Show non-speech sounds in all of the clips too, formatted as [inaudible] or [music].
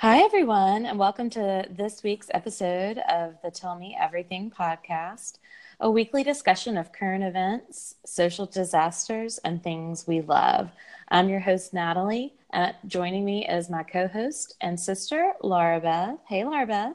Hi, everyone, and welcome to this week's episode of the Tell Me Everything podcast, a weekly discussion of current events, social disasters, and things we love. I'm your host, Natalie. and joining me is my co host and sister, Laura Beth. Hey, Laura Beth.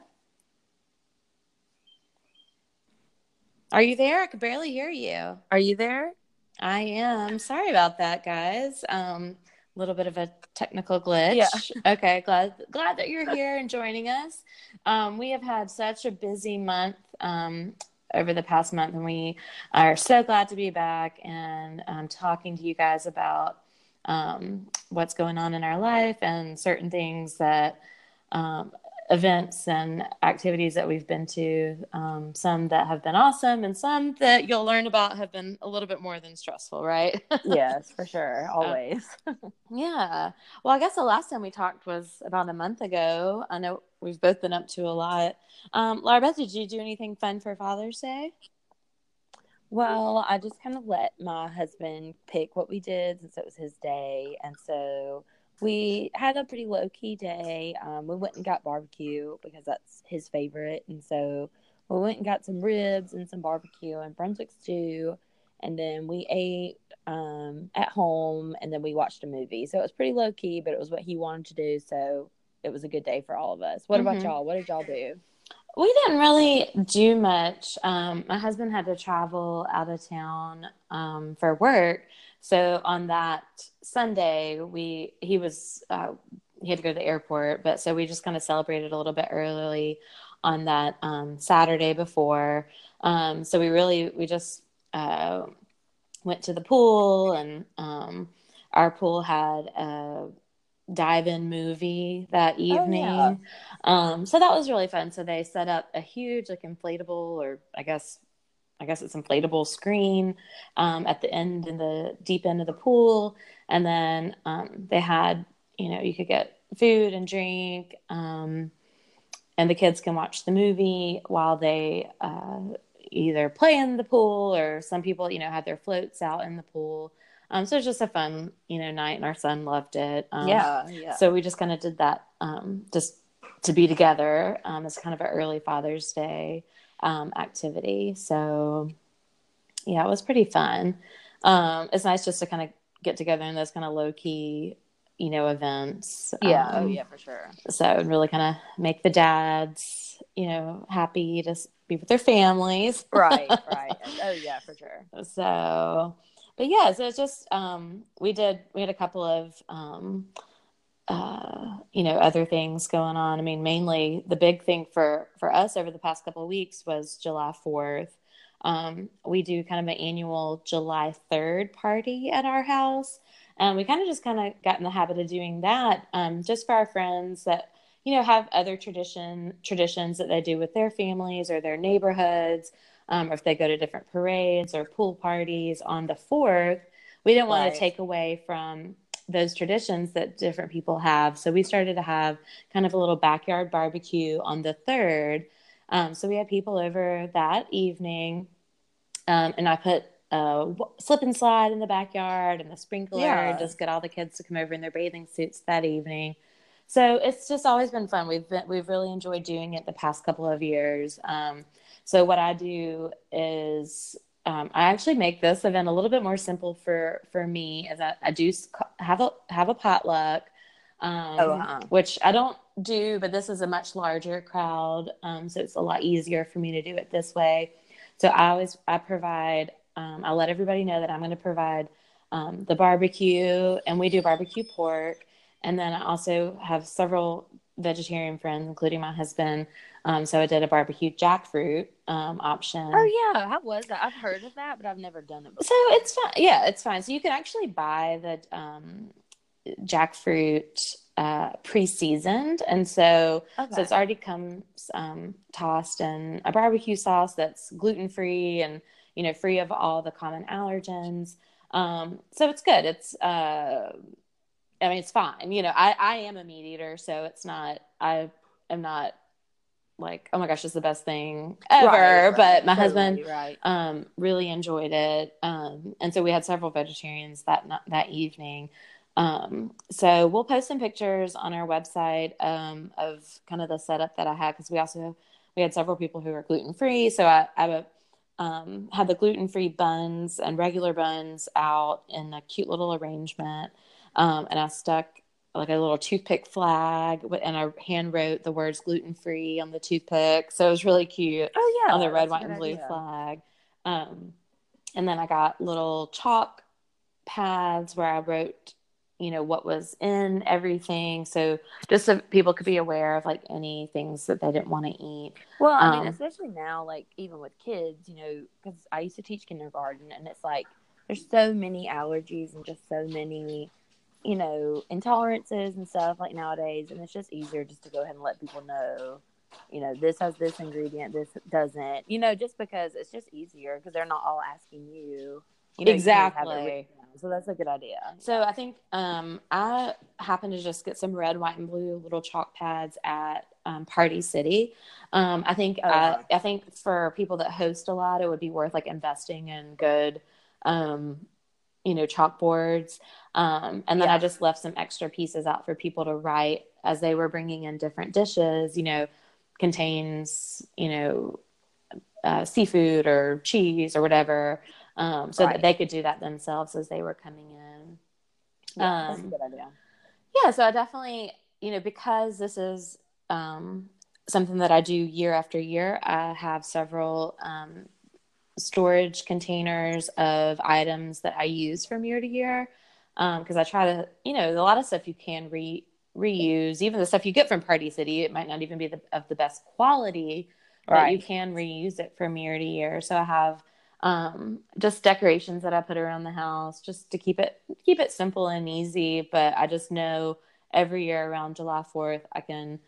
Are you there? I could barely hear you. Are you there? I am. Sorry about that, guys. Um, little bit of a technical glitch. Yeah. okay. Glad glad that you're here and joining us. Um, we have had such a busy month um, over the past month, and we are so glad to be back and um, talking to you guys about um, what's going on in our life and certain things that um, events and activities that we've been to, um, some that have been awesome and some that you'll learn about have been a little bit more than stressful, right? [laughs] yes, for sure. Always. Uh, [laughs] yeah. Well, I guess the last time we talked was about a month ago. I know we've both been up to a lot. Um, Laura Beth, did you do anything fun for Father's Day? Well, I just kind of let my husband pick what we did since it was his day. And so we had a pretty low key day. Um, we went and got barbecue because that's his favorite, and so we went and got some ribs and some barbecue and Brunswick stew, and then we ate um, at home, and then we watched a movie. So it was pretty low key, but it was what he wanted to do, so it was a good day for all of us. What mm-hmm. about y'all? What did y'all do? We didn't really do much. Um, my husband had to travel out of town um, for work, so on that Sunday, we he was uh, he had to go to the airport, but so we just kind of celebrated a little bit early on that um, Saturday before. Um, so we really we just uh, went to the pool, and um, our pool had a dive-in movie that evening. Oh, yeah. Um, so that was really fun. So they set up a huge like inflatable, or I guess I guess it's inflatable screen um, at the end in the deep end of the pool, and then um, they had you know you could get food and drink, um, and the kids can watch the movie while they uh, either play in the pool or some people you know had their floats out in the pool. Um, so it was just a fun you know night, and our son loved it. Um, yeah, yeah. So we just kind of did that um, just to be together as kind of an early Father's Day um, activity. So, yeah, it was pretty fun. Um, it's nice just to kind of get together in those kind of low key, you know, events. Yeah. Oh, um, oh, yeah, for sure. So, it really kind of make the dads, you know, happy to be with their families. [laughs] right. Right. Oh, yeah, for sure. So, but yeah, so it's just, um, we did, we had a couple of, um, uh, you know other things going on. I mean, mainly the big thing for for us over the past couple of weeks was July Fourth. Um, we do kind of an annual July Third party at our house, and we kind of just kind of got in the habit of doing that um, just for our friends that you know have other tradition traditions that they do with their families or their neighborhoods, um, or if they go to different parades or pool parties on the fourth. We didn't want right. to take away from those traditions that different people have. So we started to have kind of a little backyard barbecue on the third. Um, so we had people over that evening, um, and I put a slip and slide in the backyard and the sprinkler, yeah. just get all the kids to come over in their bathing suits that evening. So it's just always been fun. We've been, we've really enjoyed doing it the past couple of years. Um, so what I do is um, I actually make this event a little bit more simple for for me as I, I do have a have a potluck, um, oh, uh-huh. which I don't do, but this is a much larger crowd, um, so it's a lot easier for me to do it this way. So I always I provide um, I let everybody know that I'm going to provide um, the barbecue, and we do barbecue pork, and then I also have several vegetarian friends, including my husband. Um, so I did a barbecue jackfruit um, option. Oh yeah, how was that? I've heard of that, but I've never done it. Before. So it's fine. Yeah, it's fine. So you can actually buy the um, jackfruit uh, pre-seasoned, and so okay. so it's already comes um, tossed in a barbecue sauce that's gluten free and you know free of all the common allergens. Um, so it's good. It's uh, I mean, it's fine. You know, I, I am a meat eater, so it's not, I am not like, oh my gosh, it's the best thing ever. Right, right, but my totally, husband right. um, really enjoyed it. Um, and so we had several vegetarians that, that evening. Um, so we'll post some pictures on our website um, of kind of the setup that I had because we also we had several people who are gluten free. So I, I um, had the gluten free buns and regular buns out in a cute little arrangement, um, and I stuck like a little toothpick flag and I hand wrote the words gluten free on the toothpick. So it was really cute. Oh yeah. On the red, white, and blue idea. flag. Um, and then I got little chalk pads where I wrote, you know, what was in everything. So just so people could be aware of like any things that they didn't want to eat. Well, I um, mean, especially now, like even with kids, you know, because I used to teach kindergarten and it's like there's so many allergies and just so many you know, intolerances and stuff like nowadays. And it's just easier just to go ahead and let people know, you know, this has this ingredient, this doesn't, you know, just because it's just easier because they're not all asking you. You know, exactly. You so that's a good idea. So I think um, I happened to just get some red, white, and blue little chalk pads at um, Party City. Um, I think oh, uh, I think for people that host a lot, it would be worth like investing in good um, you know chalkboards um, and then yeah. i just left some extra pieces out for people to write as they were bringing in different dishes you know contains you know uh, seafood or cheese or whatever um, so right. that they could do that themselves as they were coming in yeah, that's a um, good idea yeah so i definitely you know because this is um, something that i do year after year i have several um, storage containers of items that I use from year to year. Because um, I try to, you know, a lot of stuff you can re reuse. Even the stuff you get from Party City, it might not even be the, of the best quality, but right. you can reuse it from year to year. So I have um, just decorations that I put around the house just to keep it keep it simple and easy. But I just know every year around July Fourth, I can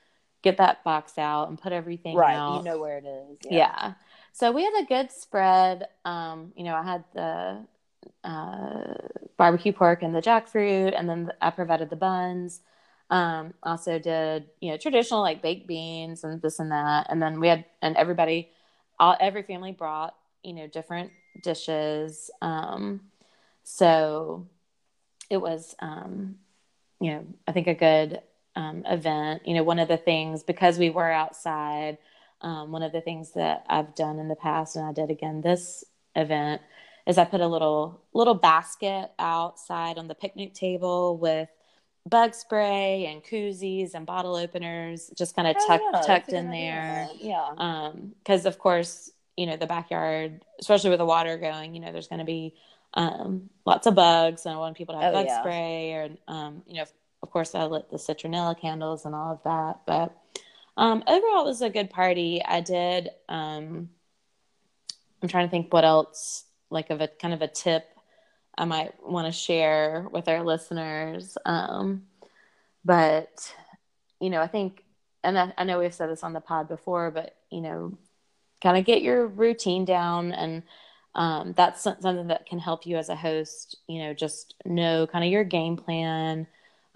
get that box out and put everything right. out. You know where it is. Yeah. yeah. So we had a good spread. Um, you know, I had the uh, barbecue pork and the jackfruit, and then I provided the buns. Um, also did you know traditional like baked beans and this and that, and then we had and everybody, all, every family brought you know different dishes. Um, so it was um, you know I think a good um, event. You know, one of the things because we were outside um, one of the things that I've done in the past, and I did again this event, is I put a little little basket outside on the picnic table with bug spray and koozies and bottle openers, just kind of oh, tucked yeah, tucked in there. Yeah. Because um, of course, you know the backyard, especially with the water going, you know, there's going to be um, lots of bugs, and I want people to have oh, bug yeah. spray, or um, you know, of course, I lit the citronella candles and all of that, but um, overall, it was a good party. I did. Um, I'm trying to think what else, like of a kind of a tip I might want to share with our listeners. Um, but you know, I think, and I, I know we've said this on the pod before, but you know, kind of get your routine down and um, that's something that can help you as a host you know just know kind of your game plan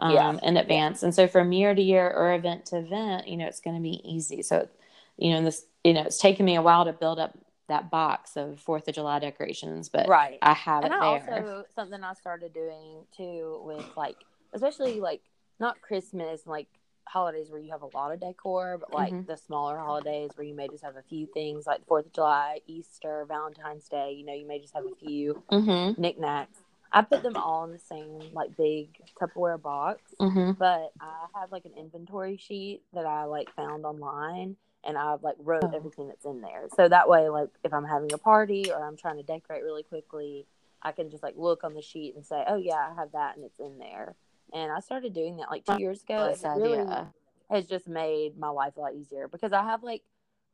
um, yeah. in advance. And so from year to year or event to event, you know, it's going to be easy. So, you know, this, you know, it's taken me a while to build up that box of Fourth of July decorations, but right, I have and it I there. Also, something I started doing too with like, especially like not Christmas, like holidays where you have a lot of decor, but like mm-hmm. the smaller holidays where you may just have a few things, like Fourth of July, Easter, Valentine's Day. You know, you may just have a few mm-hmm. knickknacks. I put them all in the same like big Tupperware box, mm-hmm. but I have like an inventory sheet that I like found online, and I've like wrote oh. everything that's in there. So that way, like if I'm having a party or I'm trying to decorate really quickly, I can just like look on the sheet and say, "Oh yeah, I have that, and it's in there." And I started doing that like two years ago. Nice it really has just made my life a lot easier because I have like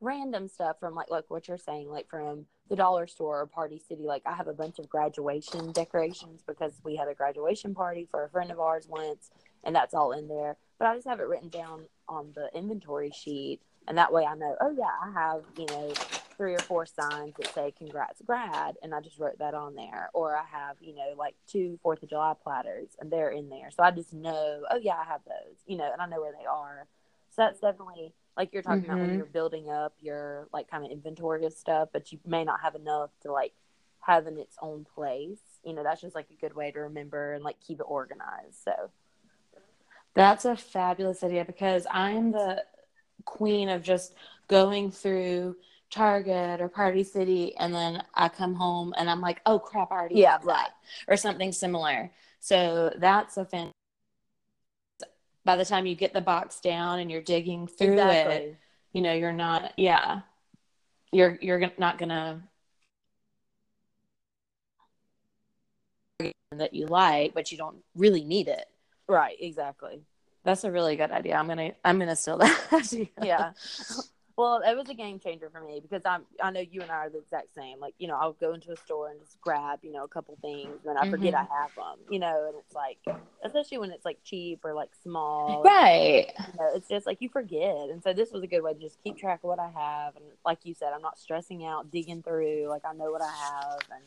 random stuff from like like what you're saying, like from the dollar store or Party City. Like I have a bunch of graduation decorations because we had a graduation party for a friend of ours once, and that's all in there. But I just have it written down on the inventory sheet, and that way I know. Oh yeah, I have you know three or four signs that say "Congrats, grad," and I just wrote that on there. Or I have you know like two Fourth of July platters, and they're in there, so I just know. Oh yeah, I have those. You know, and I know where they are. So that's definitely like you're talking mm-hmm. about when mm-hmm. you're building up your like kind of inventory of stuff, but you may not have enough to like have in its own place. you know, that's just like a good way to remember and like keep it organized. So that's a fabulous idea because I'm the queen of just going through Target or Party City, and then I come home and I'm like, oh crap, I already yeah, have that, or something similar. So that's a fan. By the time you get the box down and you're digging through exactly. it, you know you're not. Yeah, you're you're not gonna that you like, but you don't really need it. Right. Exactly. That's a really good idea. I'm gonna I'm gonna steal that [laughs] idea. Yeah. Well, it was a game changer for me because I'm I know you and I are the exact same. Like, you know, I'll go into a store and just grab, you know, a couple things and then I mm-hmm. forget I have them, you know, and it's like especially when it's like cheap or like small. Right. You know, it's just like you forget. And so this was a good way to just keep track of what I have and like you said, I'm not stressing out digging through, like I know what I have and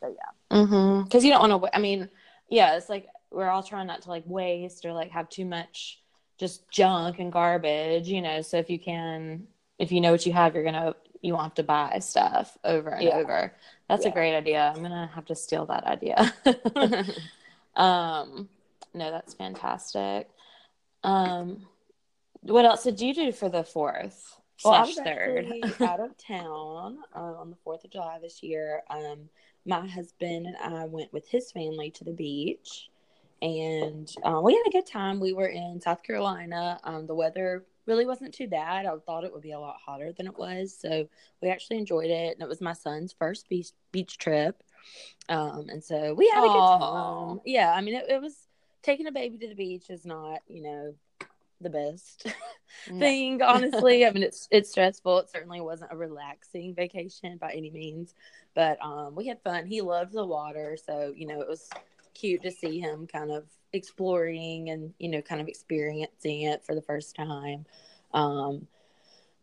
so yeah. Mhm. Cuz you don't want to I mean, yeah, it's like we're all trying not to like waste or like have too much just junk and garbage, you know. So if you can if you know what you have, you're gonna you won't have to buy stuff over and yeah. over. That's yeah. a great idea. I'm gonna have to steal that idea. [laughs] [laughs] um, no, that's fantastic. Um, what else did you do for the fourth well, slash third? [laughs] out of town uh, on the Fourth of July this year. Um, my husband and I went with his family to the beach, and uh, we had a good time. We were in South Carolina. Um, the weather really wasn't too bad. I thought it would be a lot hotter than it was. So we actually enjoyed it. And it was my son's first beach, beach trip. Um, and so we had a good time. Yeah. I mean, it, it, was taking a baby to the beach is not, you know, the best [laughs] thing, honestly. I mean, it's, it's stressful. It certainly wasn't a relaxing vacation by any means, but, um, we had fun. He loved the water. So, you know, it was cute to see him kind of exploring and you know kind of experiencing it for the first time um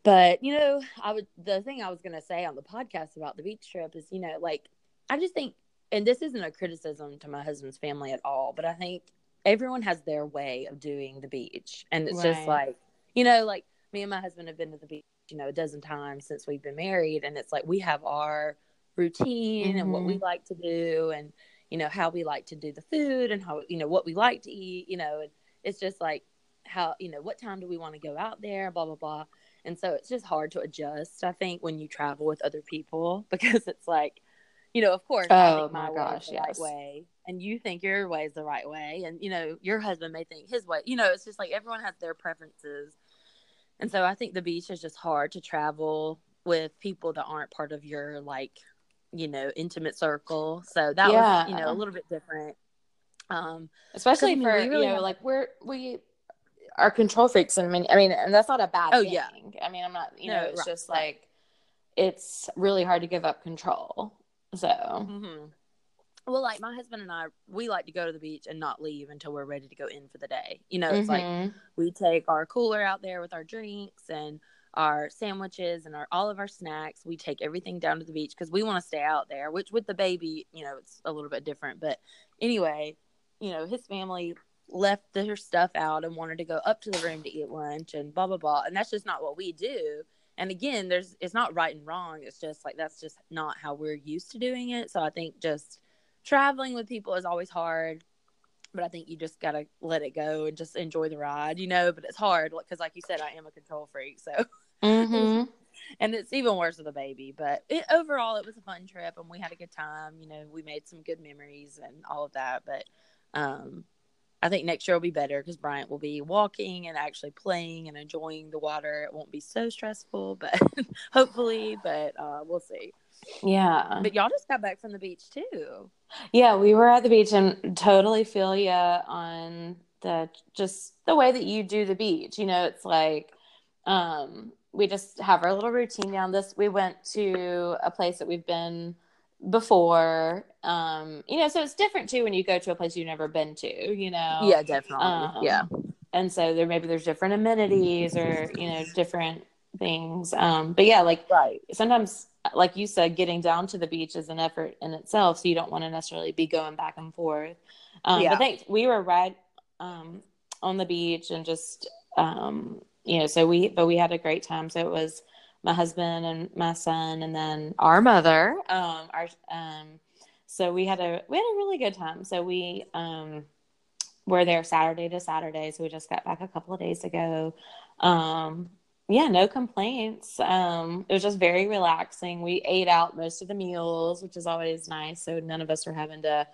but you know i would the thing i was going to say on the podcast about the beach trip is you know like i just think and this isn't a criticism to my husband's family at all but i think everyone has their way of doing the beach and it's right. just like you know like me and my husband have been to the beach you know a dozen times since we've been married and it's like we have our routine mm-hmm. and what we mm-hmm. like to do and you know how we like to do the food and how you know what we like to eat you know and it's just like how you know what time do we want to go out there blah blah blah and so it's just hard to adjust i think when you travel with other people [laughs] because it's like you know of course oh my, my gosh yes. right way and you think your way is the right way and you know your husband may think his way you know it's just like everyone has their preferences and so i think the beach is just hard to travel with people that aren't part of your like you know intimate circle so that yeah. was you know a little bit different um especially I mean, for really you know like we're we are control freaks and I mean, I mean and that's not a bad oh, thing yeah. i mean i'm not you no, know it's right, just right. like it's really hard to give up control so mm-hmm. well like my husband and i we like to go to the beach and not leave until we're ready to go in for the day you know it's mm-hmm. like we take our cooler out there with our drinks and our sandwiches and our all of our snacks. We take everything down to the beach because we want to stay out there. Which with the baby, you know, it's a little bit different. But anyway, you know, his family left their stuff out and wanted to go up to the room to eat lunch and blah blah blah. And that's just not what we do. And again, there's it's not right and wrong. It's just like that's just not how we're used to doing it. So I think just traveling with people is always hard but I think you just gotta let it go and just enjoy the ride, you know. But it's hard because, like you said, I am a control freak, so Mm-hmm. [laughs] and it's even worse with a baby. But it, overall, it was a fun trip, and we had a good time. You know, we made some good memories and all of that. But um, I think next year will be better because Bryant will be walking and actually playing and enjoying the water. It won't be so stressful, [laughs] but hopefully. But uh, we'll see. Yeah. But y'all just got back from the beach too. Yeah, we were at the beach and totally feel you on the just the way that you do the beach. You know, it's like um we just have our little routine down this we went to a place that we've been before um you know so it's different too when you go to a place you've never been to you know? Yeah definitely. Um, yeah. and so there maybe there's different amenities or you know different things um but yeah like right. sometimes like you said getting down to the beach is an effort in itself so you don't want to necessarily be going back and forth um yeah. but thanks we were right um on the beach and just um you know, so we, but we had a great time. So it was my husband and my son, and then our mother. Um, our um, so we had a we had a really good time. So we um were there Saturday to Saturday. So we just got back a couple of days ago. Um yeah, no complaints. Um, it was just very relaxing. We ate out most of the meals, which is always nice. So none of us were having to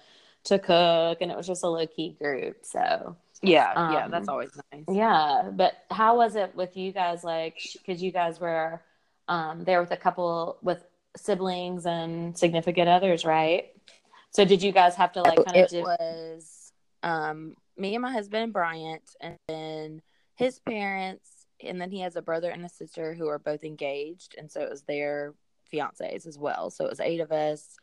to cook, and it was just a low key group. So yeah, um, yeah, that's always nice. Yeah, but how was it with you guys? Like, because you guys were um, there with a couple with siblings and significant others, right? So did you guys have to like kind it of? It was um, me and my husband Bryant, and then his parents and then he has a brother and a sister who are both engaged, and so it was their fiancés as well. So it was eight of us,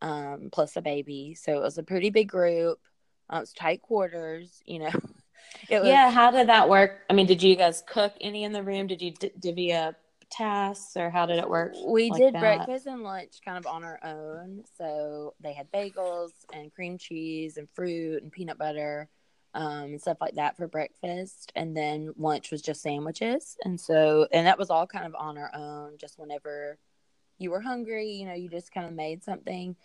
um, plus a baby. So it was a pretty big group. Um, it was tight quarters, you know. [laughs] Was, yeah, how did that work? I mean, did you guys cook any in the room? Did you d- divvy up tasks, or how did it work? We like did that? breakfast and lunch kind of on our own. So they had bagels and cream cheese and fruit and peanut butter um, and stuff like that for breakfast. And then lunch was just sandwiches. And so, and that was all kind of on our own, just whenever you were hungry, you know, you just kind of made something.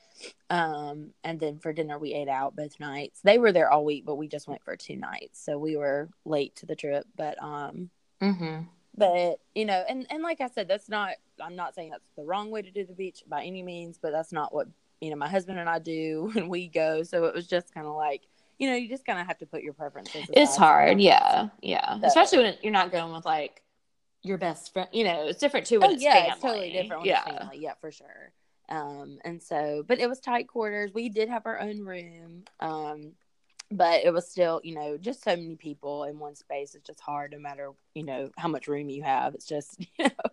Um, and then for dinner, we ate out both nights. They were there all week, but we just went for two nights. So we were late to the trip. But, um, mm-hmm. but you know, and, and like I said, that's not, I'm not saying that's the wrong way to do the beach by any means, but that's not what, you know, my husband and I do [laughs] when we go. So it was just kind of like, you know, you just kind of have to put your preferences. It's hard, yeah, yeah. So, Especially when you're not going with like your best friend. You know, it's different too. When oh it's yeah, family. it's totally different. yeah, family. yeah, for sure. Um, and so, but it was tight quarters. We did have our own room. Um, but it was still, you know, just so many people in one space. It's just hard, no matter you know how much room you have. It's just, [laughs] you know,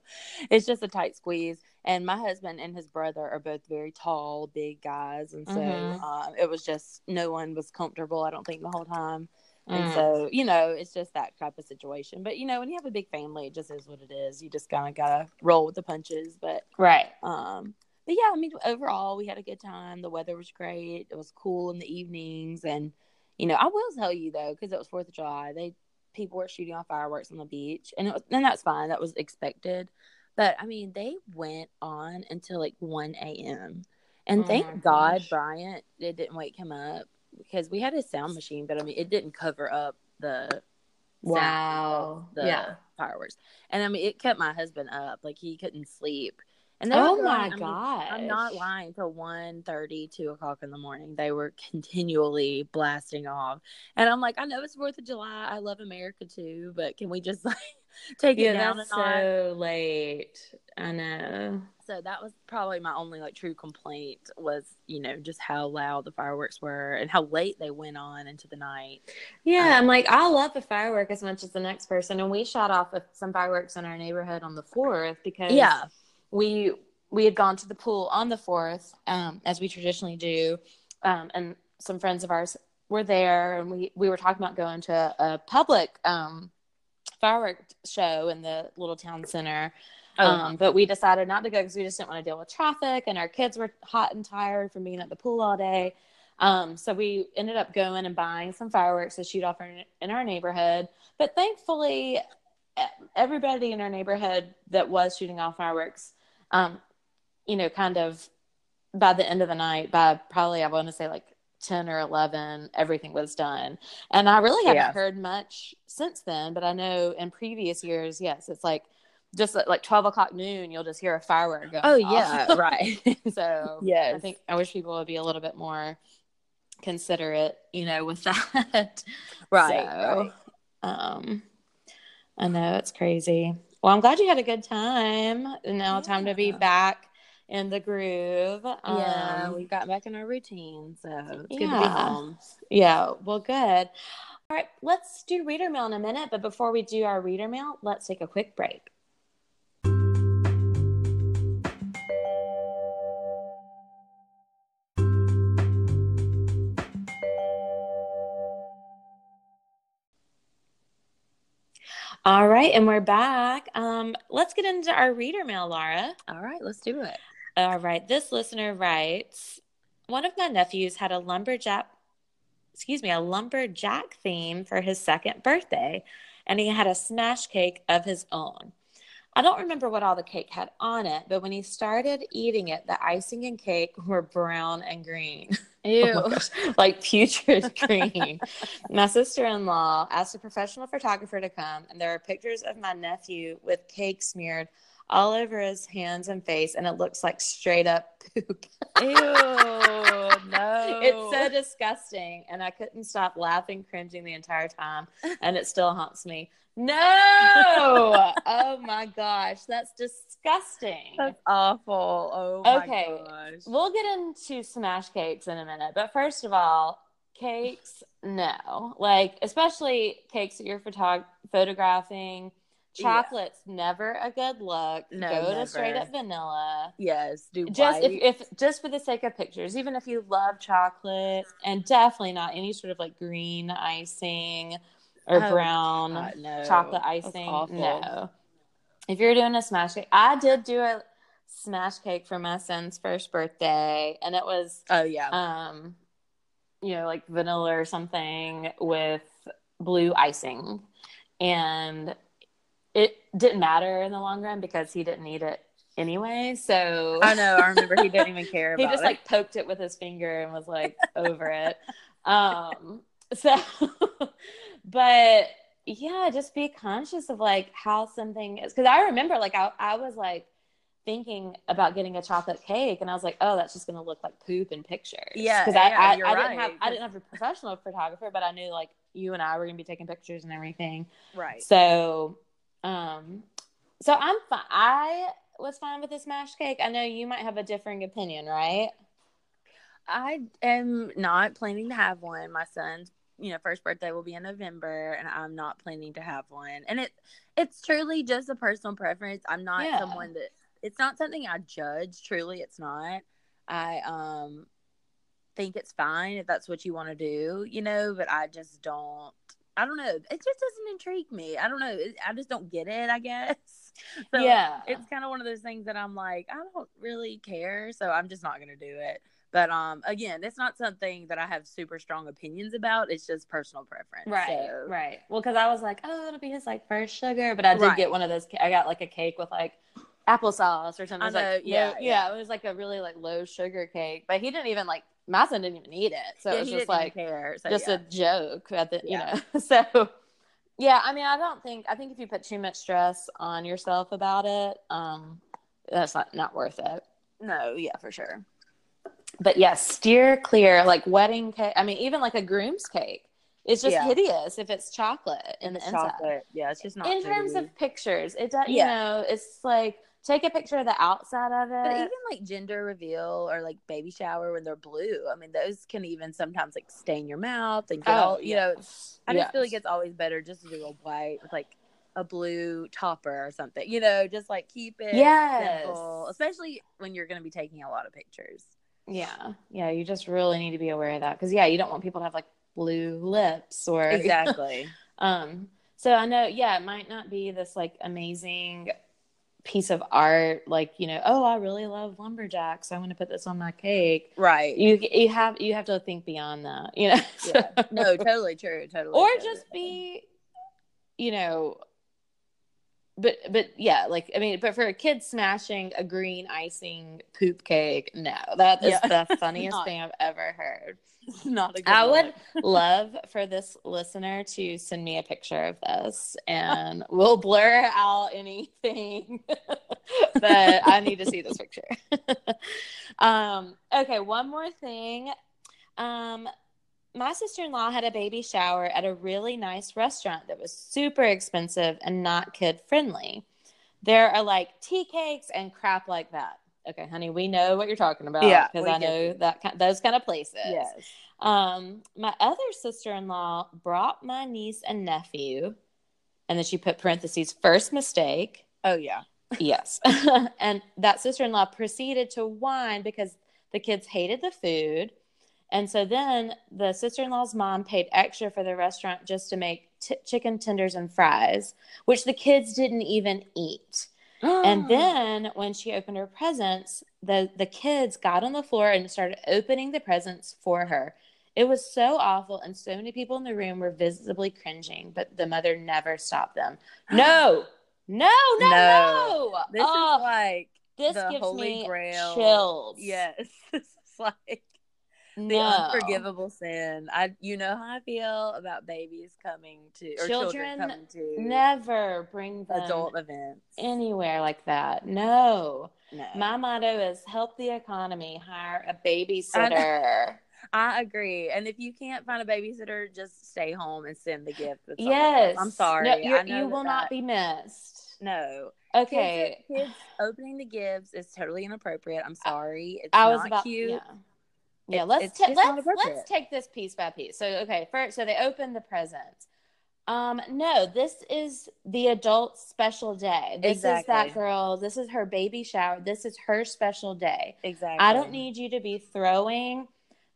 it's just a tight squeeze. And my husband and his brother are both very tall, big guys, and so mm-hmm. uh, it was just no one was comfortable. I don't think the whole time. Mm. And so, you know, it's just that type of situation. But you know, when you have a big family, it just is what it is. You just kind of gotta roll with the punches. But right, um, but yeah, I mean, overall, we had a good time. The weather was great. It was cool in the evenings, and you know, I will tell you though, because it was Fourth of July, they people were shooting off fireworks on the beach, and it was, and that's fine. That was expected. But I mean, they went on until like one a.m. And oh thank God Bryant it didn't wake him up because we had a sound machine, but I mean, it didn't cover up the wow the yeah. fireworks. And I mean, it kept my husband up; like he couldn't sleep. And then oh my god! I'm not lying. Till 1 30, 2 o'clock in the morning, they were [laughs] continually blasting off. And I'm like, I know it's Fourth of July. I love America too, but can we just like [laughs] take yeah, it down? That's so late. I know. So that was probably my only like true complaint was you know just how loud the fireworks were and how late they went on into the night. Yeah, um, I'm like I love the firework as much as the next person, and we shot off some fireworks in our neighborhood on the fourth because yeah we we had gone to the pool on the fourth, um, as we traditionally do, um, and some friends of ours were there, and we we were talking about going to a, a public um, firework show in the little town center. Oh. Um, but we decided not to go because we just didn't want to deal with traffic, and our kids were hot and tired from being at the pool all day. Um, so we ended up going and buying some fireworks to shoot off in, in our neighborhood. But thankfully, everybody in our neighborhood that was shooting off fireworks um, you know, kind of by the end of the night, by probably I want to say like 10 or 11 everything was done and i really haven't yeah. heard much since then but i know in previous years yes it's like just like 12 o'clock noon you'll just hear a firework go oh yeah [laughs] right so yeah i think i wish people would be a little bit more considerate you know with [laughs] that right, so, right. um i know it's crazy well, I'm glad you had a good time. And now, yeah. time to be back in the groove. Yeah, um, we got back in our routine, so it's yeah. good to be home. Yeah, well, good. All right, let's do reader mail in a minute, but before we do our reader mail, let's take a quick break. All right, and we're back. Um, let's get into our reader mail, Laura. All right, let's do it. All right, this listener writes One of my nephews had a lumberjack, excuse me, a lumberjack theme for his second birthday, and he had a smash cake of his own. I don't remember what all the cake had on it, but when he started eating it, the icing and cake were brown and green. [laughs] Ew. Oh like putrid [laughs] green. my sister in law asked a professional photographer to come, and there are pictures of my nephew with cake smeared all over his hands and face, and it looks like straight up [laughs] poop. Ew. No. It's so disgusting, and I couldn't stop laughing, cringing the entire time, [laughs] and it still haunts me. No! [laughs] oh my gosh, that's disgusting. That's awful. Oh my Okay. gosh. We'll get into smash cakes in a minute, but first of all, cakes, no. Like, especially cakes that you're photog- photographing. Yeah. Chocolate's never a good look. No, Go never. to straight up vanilla. Yes, do Just if, if just for the sake of pictures, even if you love chocolate, and definitely not any sort of like green icing or Oh, brown God, no. chocolate icing. No. If you're doing a smash cake, I did do a smash cake for my son's first birthday, and it was Oh yeah. um, you know, like vanilla or something with blue icing, and didn't matter in the long run because he didn't eat it anyway. So I know. I remember he didn't even [laughs] care he just it. like poked it with his finger and was like over it. Um, [laughs] so, [laughs] but yeah, just be conscious of like how something is. Cause I remember like I, I was like thinking about getting a chocolate cake and I was like, oh, that's just to look like poop in pictures. Yeah, Cause I, yeah, I, didn't have. I didn't have a professional photographer, but I knew like you and I were to be taking pictures and everything. right. So, um, so I'm fine. I was fine with the smash cake. I know you might have a differing opinion, right? I am not planning to have one. My son's, you know, first birthday will be in November, and I'm not planning to have one. And it, it's truly just a personal preference. I'm not Yeah. someone that it's not something I judge. Truly, it's not. I um think it's fine if that's what you want to do, you know. But I just don't. I don't know. It just doesn't intrigue me. I don't know. I just don't get it. I guess. [laughs] So yeah. it's kind of one of those things that I'm like, I don't really care, so I'm just not gonna do it. But um, again, it's not something that I have super strong opinions about. It's just personal preference. right, so- right. Well, because I was like, oh, it'll be his like first sugar, but I did Right. get one of those. I got like a cake with like applesauce or something. I It like, yeah, yeah, yeah. It was like a really like low sugar cake, but he didn't even like. My son didn't even eat it, so Yeah, it was just like care. So, just yeah. a joke at the Yeah. you know [laughs] so yeah i mean i don't think i think if you put too much stress on yourself about it um that's not not worth it no, yeah, for sure. but yeah steer clear like wedding cake i mean even like a groom's cake it's just Yeah. hideous if it's chocolate in the It's inside chocolate. Yeah, it's just not. in terms of pictures it does you Yeah. know it's like take a picture of the outside of it But even like gender reveal or like baby shower when they're blue, I mean, those can even sometimes like stain your mouth and get all, you know, Oh, yes. I just feel like it's always better just to do a white with like a blue topper or something, you know, just like keep it Yes. simple, especially when you're going to be taking a lot of pictures. yeah yeah you just really need to be aware of that because yeah you don't want people to have like blue lips or [laughs] Exactly. Um, so I know, yeah, it might not be this like amazing piece of art, like you know, oh, I really love lumberjacks. I want to put this on my cake. right. You you have you have to think beyond that, you know. Yeah. No, [laughs] totally true. Totally. or just be, you know. But but yeah, like I mean, but for a kid smashing a green icing poop cake, no, that is Yeah. the [laughs] funniest Not- thing I've ever heard. [laughs] not a good I one. would [laughs] love for this listener to send me a picture of this and we'll blur out anything. but I need to see this picture. um, okay, one more thing. Um, my sister in law had a baby shower at a really nice restaurant that was super expensive and not kid friendly. There are like tea cakes and crap like that. Okay, honey, we know what you're talking about. Yeah, because I know that ki- those kind of places. Yes. Um, my other sister-in-law brought my niece and nephew, and then she put parentheses first mistake. Oh yeah. Yes, [laughs] and that sister-in-law proceeded to whine because the kids hated the food, and so then the sister-in-law's mom paid extra for the restaurant just to make t- chicken tenders and fries, which the kids didn't even eat. And [gasps] then when she opened her presents, the the kids got on the floor and started opening the presents for her. It was so awful, and so many people in the room were visibly cringing, but the mother never stopped them. [gasps] No, No, no, no. No. This oh, is like this gives Holy me Grail. chills. yes, [laughs] this is like the no. unforgivable sin. I, you know how I feel about babies coming to or children, Children coming to Never bring them adult events. anywhere like that. No. no, My motto is help the economy, hire a babysitter. I agree. And if you can't find a babysitter, just stay home and send the gift. yes. I'm sorry. No, I you're- know you that will that- not be missed. No. Okay. Kids, kids opening the gifts is totally inappropriate. I'm sorry. It's I was not about cute. Yeah. Yeah, It- let's ta- let's let's take this piece by piece. So okay, first, so they open the presents. Um, no, this is the adult special day. This is that girl. This is her baby shower. This is her special day. Exactly. I don't need you to be throwing,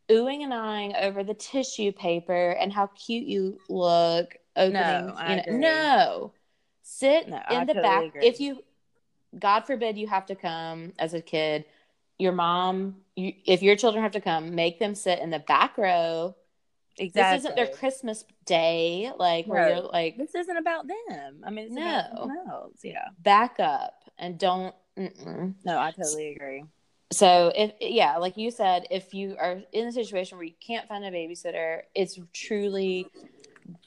oohing and eyeing over the tissue paper and how cute you look opening. I you know, no, sit No, in I the totally back. agree. If you, God forbid, you have to come as a kid. Your mom, you, if your children have to come, make them sit in the back row. Exactly. This isn't their Christmas day, like where No. you're like This isn't about them. I mean, it's No. someone. Yeah. back up and don't. Mm-mm. No, I totally agree. So if yeah, like you said, if you are in a situation where you can't find a babysitter, it's truly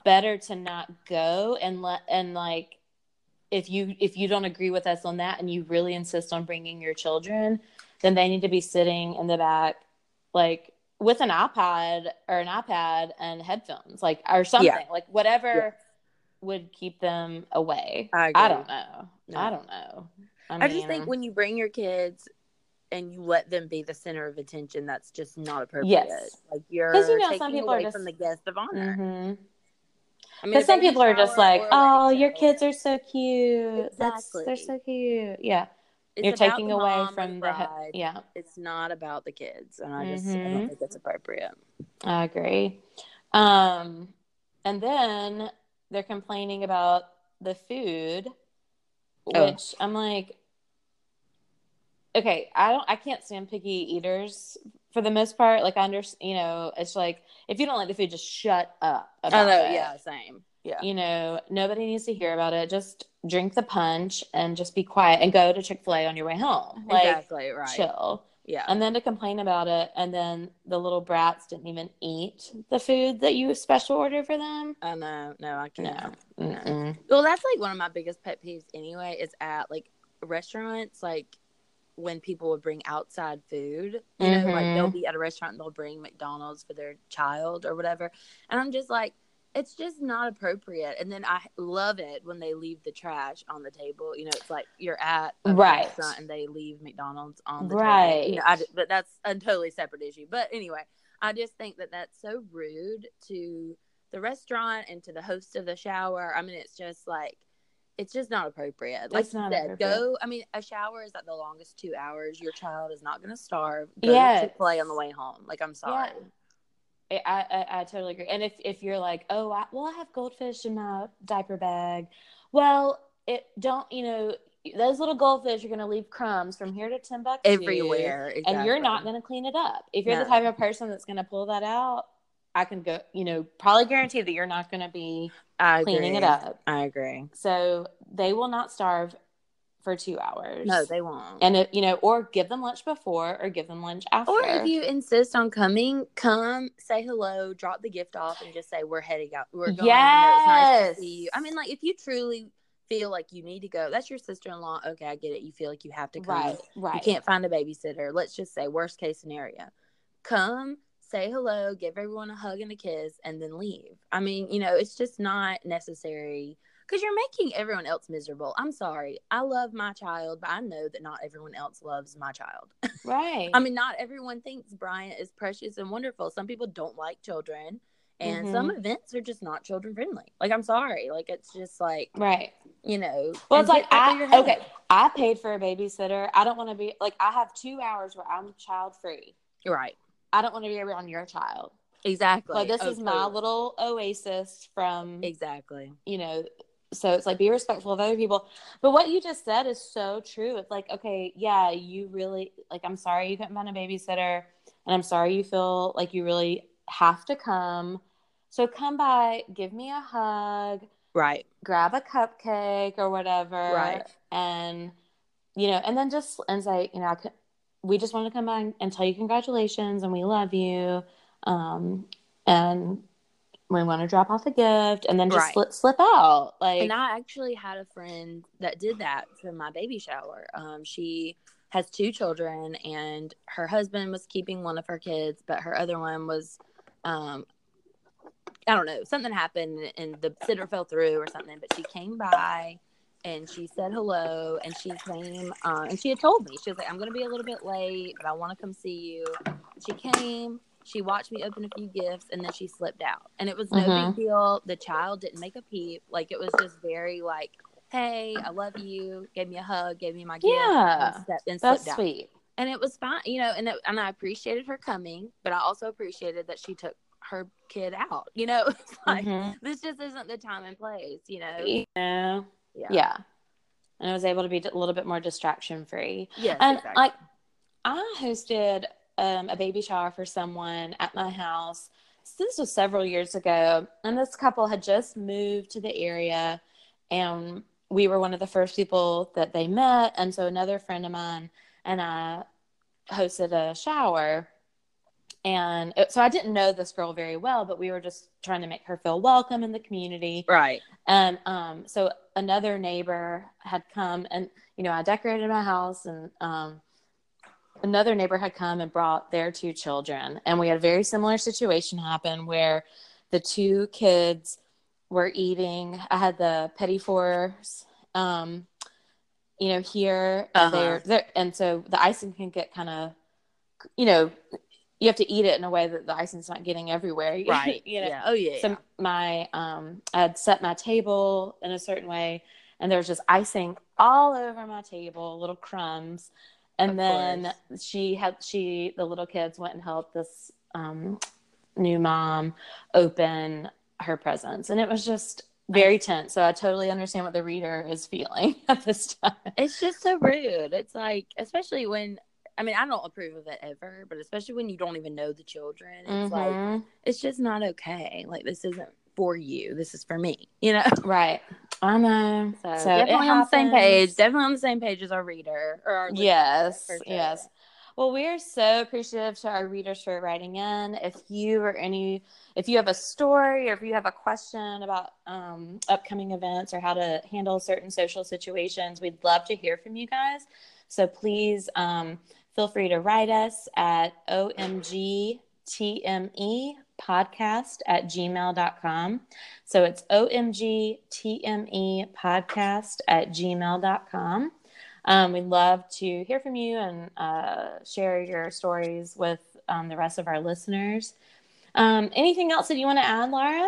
better to not go and let and like if you if you don't agree with us on that and you really insist on bringing your children, then they need to be sitting in the back like with an iPod or an iPad and headphones, like or something, Yeah. like whatever Yeah. would keep them away. I I don't know. No. I don't know. I, I, just think when you bring your kids and you let them be the center of attention, that's just not appropriate. Yes. Like you're you know, taking some people are just- from the guest of honor. Mhm. I mean, Because some people are just like, "Oh, your kids are so cute. That's they're so cute." Yeah, it's you're taking away from the he- yeah. It's not about the kids, and I just I Mhm. don't think that's appropriate. I agree. Um, and then they're complaining about the food, Oh. which I'm like, okay, I don't, I can't stand picky eaters for the most part. Like, I understand, you know, it's like if you don't like the food, just shut up. I know, it. yeah, same, yeah. you know, nobody needs to hear about it. Just drink the punch and just be quiet and go to Chick fil A on your way home. Like, exactly right. chill. Yeah, And then to complain about it, and then the little brats didn't even eat the food that you special order for them. I know. No, I can't. No. Mm-mm. Well, that's like one of my biggest pet peeves anyway, is at like restaurants, like when people would bring outside food. You know, like they'll mm-hmm. be at a restaurant and they'll bring McDonald's for their child or whatever. And I'm just like, it's just not appropriate. And then I love it when they leave the trash on the table. You know, it's like you're at a Right. restaurant and they leave McDonald's on the Right. table. You know, I, but that's a totally separate issue. But anyway, I just think that that's so rude to the restaurant and to the host of the shower. I mean, it's just like it's just not appropriate. Like It's not said, go. I mean, a shower is at the longest two hours. Your child is not going to starve. Go Yes. to play on the way home. Like I'm sorry. Yeah. I, I, I totally agree. And if, if you're like, oh, I, well, I have goldfish in my diaper bag. Well, it don't, you know, those little goldfish are going to leave crumbs from here to Timbuktu. Everywhere, And you're not going to clean it up. If you're the type of person that's going to pull that out, I can go, you know, probably guarantee that you're not going to be I cleaning it up. I agree. So they will not starve for two hours. No, they won't. and if, you know, or give them lunch before or give them lunch after. Or if you insist on coming, come say hello, drop the gift off, and just say we're heading out. We're going. It's nice Yes. to see you. I mean, like if you truly feel like you need to go, that's your sister-in-law. Okay, I get it. You feel like you have to come. right, right. You can't find a babysitter. Let's just say worst case scenario. Come, say hello, give everyone a hug and a kiss, and then leave. I mean, you know, it's just not necessary because you're making everyone else miserable. I'm sorry. I love my child, but I know that not everyone else loves my child. [laughs] right. I mean, not everyone thinks Bryant is precious and wonderful. Some people don't like children, and some Mm-hmm. events are just not children friendly. Like, I'm sorry. Like, it's just like, right. you know. Well, it's like get that through your I okay. I paid for a babysitter. I don't want to be like I have two hours where I'm child free. Right. I don't want to be around your child. Exactly. Like this Oh, is my little oasis from Exactly. you know. So it's like be respectful of other people. But what you just said is so true. It's like okay, yeah, you really like. I'm sorry you couldn't find a babysitter, and I'm sorry you feel like you really have to come. So come by, give me a hug. Right. grab a cupcake or whatever, Right. and you know, and then just and say, you know, I could, we just want to come by and tell you congratulations and we love you, um, and we want to drop off a gift, and then just Right. slip slip out, like And I actually had a friend that did that for my baby shower. Um, she has two children, and her husband was keeping one of her kids, but her other one was, um, I don't know, something happened and the sitter fell through or something. But she came by and she said hello, and she came, uh, and she had told me she was like, "I'm going to be a little bit late, but I want to come see you." She came. She watched me open a few gifts and then she slipped out. And it was no Mhm. big deal. The child didn't make a peep. Like it was just very like, hey, I love you. Gave me a hug, gave me my gift. Yeah. And, stepped, and that's slipped out. sweet. And it was fine, you know, and it, and I appreciated her coming, but I also appreciated that she took her kid out. You know, [laughs] it's like Mhm. this just isn't the time and place, you know. You know, Yeah. yeah. And I was able to be a little bit more distraction free. Yeah. and exactly. like I hosted um, a baby shower for someone at my house. So this was several years ago, and this couple had just moved to the area, and we were one of the first people that they met. And so another friend of mine and I hosted a shower. And it, so I didn't know this girl very well, but we were just trying to make her feel welcome in the community. right. And um, so another neighbor had come and, you know, I decorated my house and um, another neighbor had come and brought their two children. And we had a very similar situation happen where the two kids were eating. I had the petit fours, um, you know, here. And, Uh-huh. they're, and so the icing can get kind of, you know, you have to eat it in a way that the icing's not getting everywhere. [laughs] Right. you know, Yeah. Oh yeah. so yeah. my um I had set my table in a certain way and there was just icing all over my table, little crumbs. And Of then she had she the little kids went and helped this um new mom open her presents and it was just very tense. So I totally understand what the reader is feeling [laughs] at this time. It's just so rude. It's like, especially when, I mean, I don't approve of it ever, but especially when you don't even know the children, it's like, Mhm. it's just not okay. Like, this isn't for you. This is for me, [laughs] you know? right. I know. So, So, definitely on the same page. Definitely on the same page as our reader or our listener, Yes, sure. yes. Well, we are so appreciative to our readers for writing in. If you or any, if you have a story or if you have a question about um, upcoming events or how to handle certain social situations, we'd love to hear from you guys. So please um, feel free to write us at omgtme podcast at gmail.com. So it's omgtme podcast at gmail.com. Um, we'd love to hear from you and uh, share your stories with um, the rest of our listeners. Um, anything else that you want to add, Laura?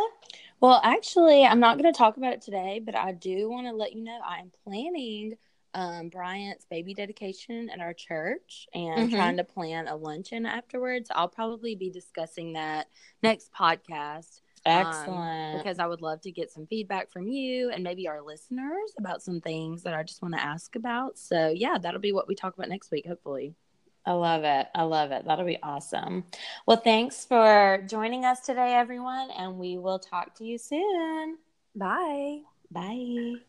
Well, actually, I'm not going to talk about it today, but I do want to let you know I am planning um, Bryant's baby dedication at our church and Mhm. trying to plan a luncheon afterwards. I'll probably be discussing that next podcast. um, Excellent. because I would love to get some feedback from you and maybe our listeners about some things that I just want to ask about. So, yeah, that'll be what we talk about next week, hopefully. I love it. I love it. That'll be awesome. Well, thanks for joining us today, everyone, and we will talk to you soon. Bye. Bye.